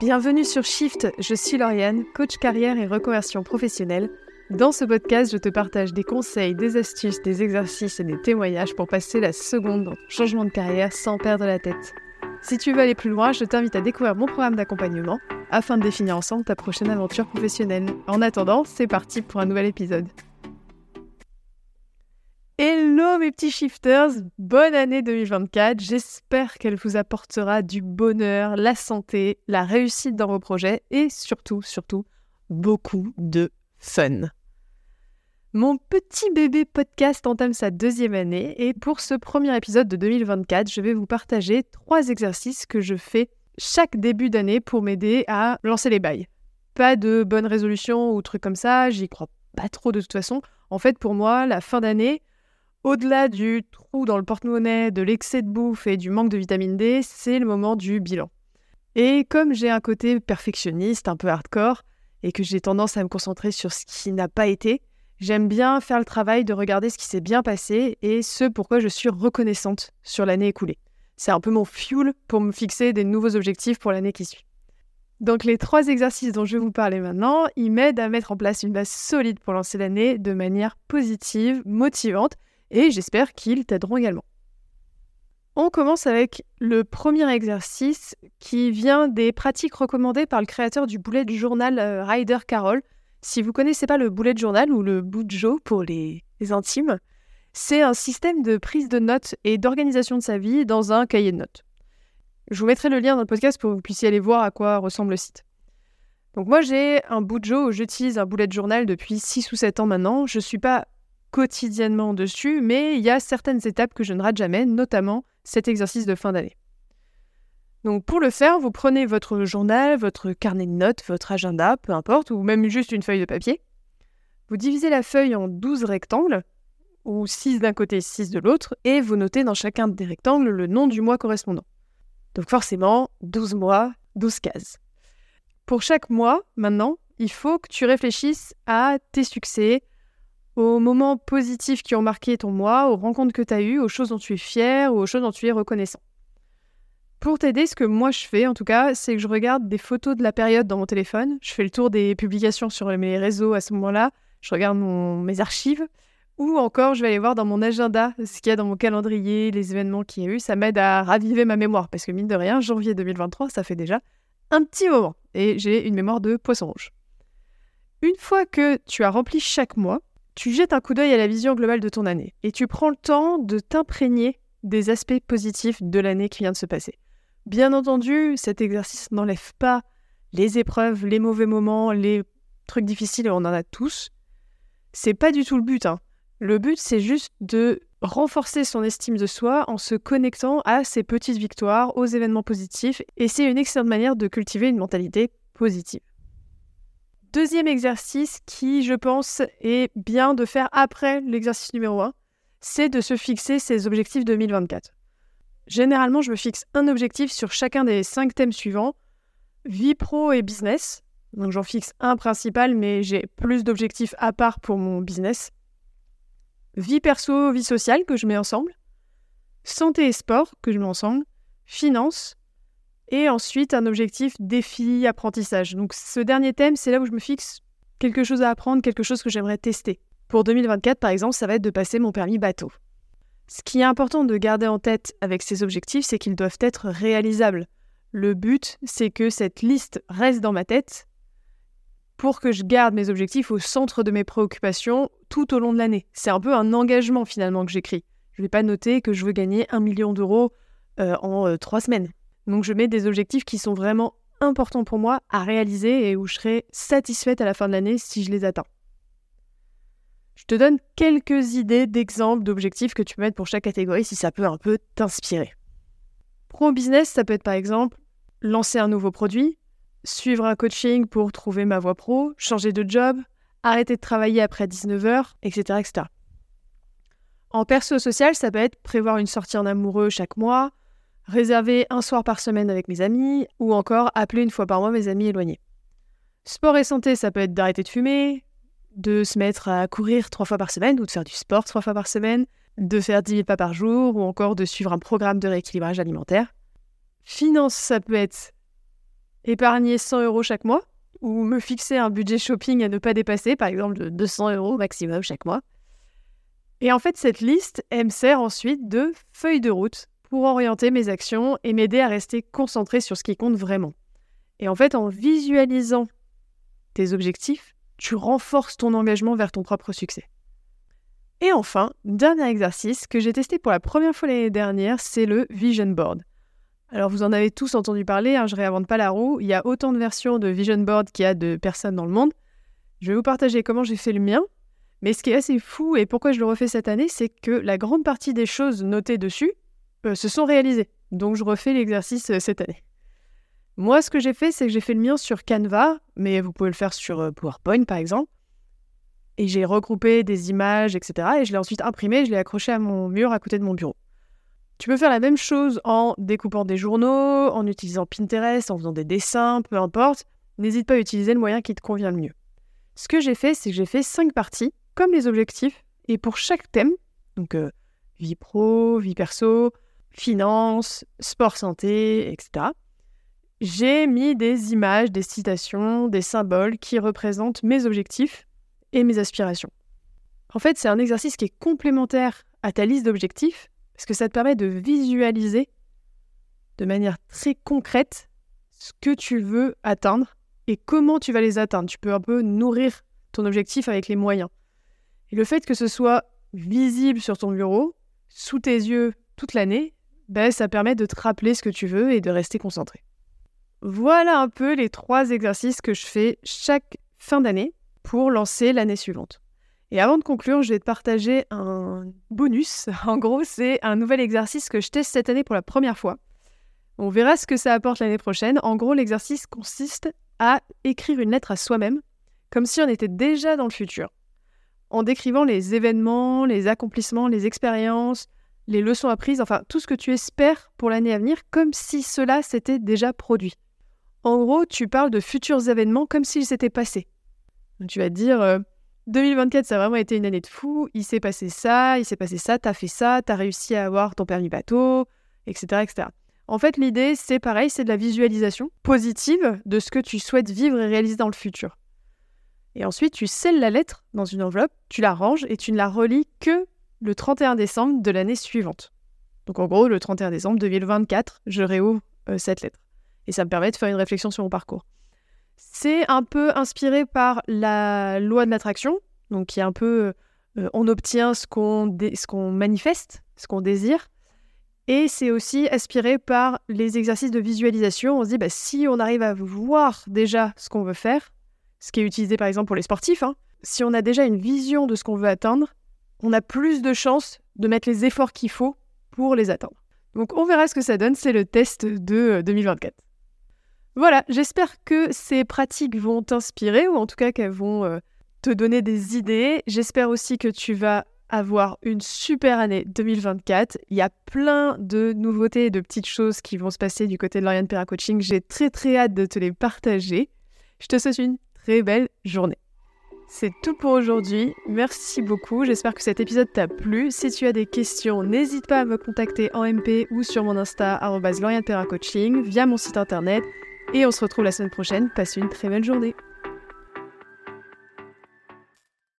Bienvenue sur Shift, je suis Lauriane, coach carrière et reconversion professionnelle. Dans ce podcast, je te partage des conseils, des astuces, des exercices et des témoignages pour passer la seconde dans ton changement de carrière sans perdre la tête. Si tu veux aller plus loin, je t'invite à découvrir mon programme d'accompagnement afin de définir ensemble ta prochaine aventure professionnelle. En attendant, c'est parti pour un nouvel épisode. Hello mes petits shifters, bonne année 2024. J'espère qu'elle vous apportera du bonheur, la santé, la réussite dans vos projets et surtout, surtout, beaucoup de fun. Mon petit bébé podcast entame sa deuxième année et pour ce premier épisode de 2024, je vais vous partager trois exercices que je fais chaque début d'année pour m'aider à lancer les bails. Pas de bonnes résolutions ou trucs comme ça, j'y crois pas trop de toute façon. En fait, pour moi, la fin d'année, au-delà du trou dans le porte-monnaie, de l'excès de bouffe et du manque de vitamine D, c'est le moment du bilan. Et comme j'ai un côté perfectionniste, un peu hardcore, et que j'ai tendance à me concentrer sur ce qui n'a pas été, j'aime bien faire le travail de regarder ce qui s'est bien passé et ce pourquoi je suis reconnaissante sur l'année écoulée. C'est un peu mon fuel pour me fixer des nouveaux objectifs pour l'année qui suit. Donc les trois exercices dont je vais vous parler maintenant, ils m'aident à mettre en place une base solide pour lancer l'année de manière positive, motivante et j'espère qu'ils t'aideront également. On commence avec le premier exercice qui vient des pratiques recommandées par le créateur du boulet du journal euh, Ryder Carroll. Si vous ne connaissez pas le boulet de journal ou le Bujo pour les, intimes, c'est un système de prise de notes et d'organisation de sa vie dans un cahier de notes. Je vous mettrai le lien dans le podcast pour que vous puissiez aller voir à quoi ressemble le site. Donc moi j'ai un Bujo j'utilise un boulet de journal depuis 6 ou 7 ans maintenant. Je ne suis pas quotidiennement dessus, mais il y a certaines étapes que je ne rate jamais, notamment cet exercice de fin d'année. Donc pour le faire, vous prenez votre journal, votre carnet de notes, votre agenda, peu importe, ou même juste une feuille de papier. Vous divisez la feuille en 12 rectangles, ou 6 d'un côté, 6 de l'autre, et vous notez dans chacun des rectangles le nom du mois correspondant. Donc forcément, 12 mois, 12 cases. Pour chaque mois, maintenant, il faut que tu réfléchisses à tes succès, aux moments positifs qui ont marqué ton mois, aux rencontres que tu as eues, aux choses dont tu es fier ou aux choses dont tu es reconnaissant. Pour t'aider, ce que moi je fais en tout cas, c'est que je regarde des photos de la période dans mon téléphone, je fais le tour des publications sur mes réseaux à ce moment-là, je regarde mes archives, ou encore je vais aller voir dans mon agenda ce qu'il y a dans mon calendrier, les événements qu'il y a eu, ça m'aide à raviver ma mémoire, parce que mine de rien, janvier 2023, ça fait déjà un petit moment, et j'ai une mémoire de poisson rouge. Une fois que tu as rempli chaque mois, tu jettes un coup d'œil à la vision globale de ton année et tu prends le temps de t'imprégner des aspects positifs de l'année qui vient de se passer. Bien entendu, cet exercice n'enlève pas les épreuves, les mauvais moments, les trucs difficiles, on en a tous. C'est pas du tout le but. Hein. Le but, c'est juste de renforcer son estime de soi en se connectant à ses petites victoires, aux événements positifs, et c'est une excellente manière de cultiver une mentalité positive. Deuxième exercice qui, je pense, est bien de faire après l'exercice numéro 1, c'est de se fixer ses objectifs 2024. Généralement, je me fixe un objectif sur chacun des cinq thèmes suivants, vie pro et business. Donc j'en fixe un principal, mais j'ai plus d'objectifs à part pour mon business. Vie perso, vie sociale que je mets ensemble. Santé et sport que je mets ensemble. Finance et ensuite, un objectif défi, apprentissage. Donc ce dernier thème, c'est là où je me fixe quelque chose à apprendre, quelque chose que j'aimerais tester. Pour 2024, par exemple, ça va être de passer mon permis bateau. Ce qui est important de garder en tête avec ces objectifs, c'est qu'ils doivent être réalisables. Le but, c'est que cette liste reste dans ma tête pour que je garde mes objectifs au centre de mes préoccupations tout au long de l'année. C'est un peu un engagement finalement que j'écris. Je ne vais pas noter que je veux gagner un million d'euros euh, en euh, trois semaines. Donc je mets des objectifs qui sont vraiment importants pour moi à réaliser et où je serai satisfaite à la fin de l'année si je les atteins. Je te donne quelques idées d'exemples d'objectifs que tu peux mettre pour chaque catégorie si ça peut un peu t'inspirer. Pro business, ça peut être par exemple lancer un nouveau produit, suivre un coaching pour trouver ma voie pro, changer de job, arrêter de travailler après 19h, etc., etc. En perso social, ça peut être prévoir une sortie en amoureux chaque mois, réserver un soir par semaine avec mes amis, ou encore appeler une fois par mois mes amis éloignés. Sport et santé, ça peut être d'arrêter de fumer, de se mettre à courir trois fois par semaine, ou de faire du sport trois fois par semaine, de faire 10 000 pas par jour, ou encore de suivre un programme de rééquilibrage alimentaire. Finance, ça peut être épargner 100 euros chaque mois ou me fixer un budget shopping à ne pas dépasser, par exemple de 200 euros maximum chaque mois. Et en fait, cette liste, elle me sert ensuite de feuille de route pour orienter mes actions et m'aider à rester concentré sur ce qui compte vraiment. Et en fait, en visualisant tes objectifs, tu renforces ton engagement vers ton propre succès. Et enfin, dernier exercice que j'ai testé pour la première fois l'année dernière, c'est le Vision Board. Alors vous en avez tous entendu parler, hein, je réinvente pas la roue, il y a autant de versions de Vision Board qu'il y a de personnes dans le monde. Je vais vous partager comment j'ai fait le mien, mais ce qui est assez fou et pourquoi je le refais cette année, c'est que la grande partie des choses notées dessus euh, se sont réalisées. Donc je refais l'exercice euh, cette année. Moi, ce que j'ai fait, c'est que j'ai fait le mien sur Canva, mais vous pouvez le faire sur euh, PowerPoint par exemple. Et j'ai regroupé des images, etc. Et je l'ai ensuite imprimé, je l'ai accroché à mon mur à côté de mon bureau. Tu peux faire la même chose en découpant des journaux, en utilisant Pinterest, en faisant des dessins, peu importe. N'hésite pas à utiliser le moyen qui te convient le mieux. Ce que j'ai fait, c'est que j'ai fait cinq parties, comme les objectifs, et pour chaque thème, donc vie pro, vie perso, finance, sport santé, etc., j'ai mis des images, des citations, des symboles qui représentent mes objectifs et mes aspirations. En fait, c'est un exercice qui est complémentaire à ta liste d'objectifs parce que ça te permet de visualiser de manière très concrète ce que tu veux atteindre et comment tu vas les atteindre. Tu peux un peu nourrir ton objectif avec les moyens. Et le fait que ce soit visible sur ton bureau, sous tes yeux toute l'année, ben, ça permet de te rappeler ce que tu veux et de rester concentré. Voilà un peu les trois exercices que je fais chaque fin d'année pour lancer l'année suivante. Et avant de conclure, je vais te partager un bonus. En gros, c'est un nouvel exercice que je teste cette année pour la première fois. On verra ce que ça apporte l'année prochaine. En gros, l'exercice consiste à écrire une lettre à soi-même, comme si on était déjà dans le futur, en décrivant les événements, les accomplissements, les expériences, les leçons apprises, enfin tout ce que tu espères pour l'année à venir, comme si cela s'était déjà produit. En gros, tu parles de futurs événements comme s'ils s'étaient passés. tu vas te dire, 2024, euh, ça a vraiment été une année de fou, il s'est passé ça, il s'est passé ça, t'as fait ça, t'as réussi à avoir ton permis bateau, etc. etc. En fait, l'idée, c'est pareil, c'est de la visualisation positive de ce que tu souhaites vivre et réaliser dans le futur. Et ensuite, tu scelles la lettre dans une enveloppe, tu la ranges et tu ne la relis que le 31 décembre de l'année suivante. Donc en gros, le 31 décembre 2024, je réouvre euh, cette lettre et ça me permet de faire une réflexion sur mon parcours. C'est un peu inspiré par la loi de l'attraction, donc qui est un peu euh, on obtient ce qu'on manifeste, ce qu'on désire. Et c'est aussi inspiré par les exercices de visualisation. On se dit, bah, si on arrive à voir déjà ce qu'on veut faire, ce qui est utilisé par exemple pour les sportifs, hein, si on a déjà une vision de ce qu'on veut atteindre, on a plus de chances de mettre les efforts qu'il faut pour les atteindre. Donc on verra ce que ça donne, c'est le test de 2024. Euh, voilà, j'espère que ces pratiques vont t'inspirer ou en tout cas qu'elles vont euh, te donner des idées. J'espère aussi que tu vas avoir une super année 2024. Il y a plein de nouveautés et de petites choses qui vont se passer du côté de l'Oriane Pera Coaching. J'ai très très hâte de te les partager. Je te souhaite une très belle journée. C'est tout pour aujourd'hui. Merci beaucoup. J'espère que cet épisode t'a plu. Si tu as des questions, n'hésite pas à me contacter en MP ou sur mon Insta, Coaching, via mon site internet et on se retrouve la semaine prochaine. Passe une très belle journée.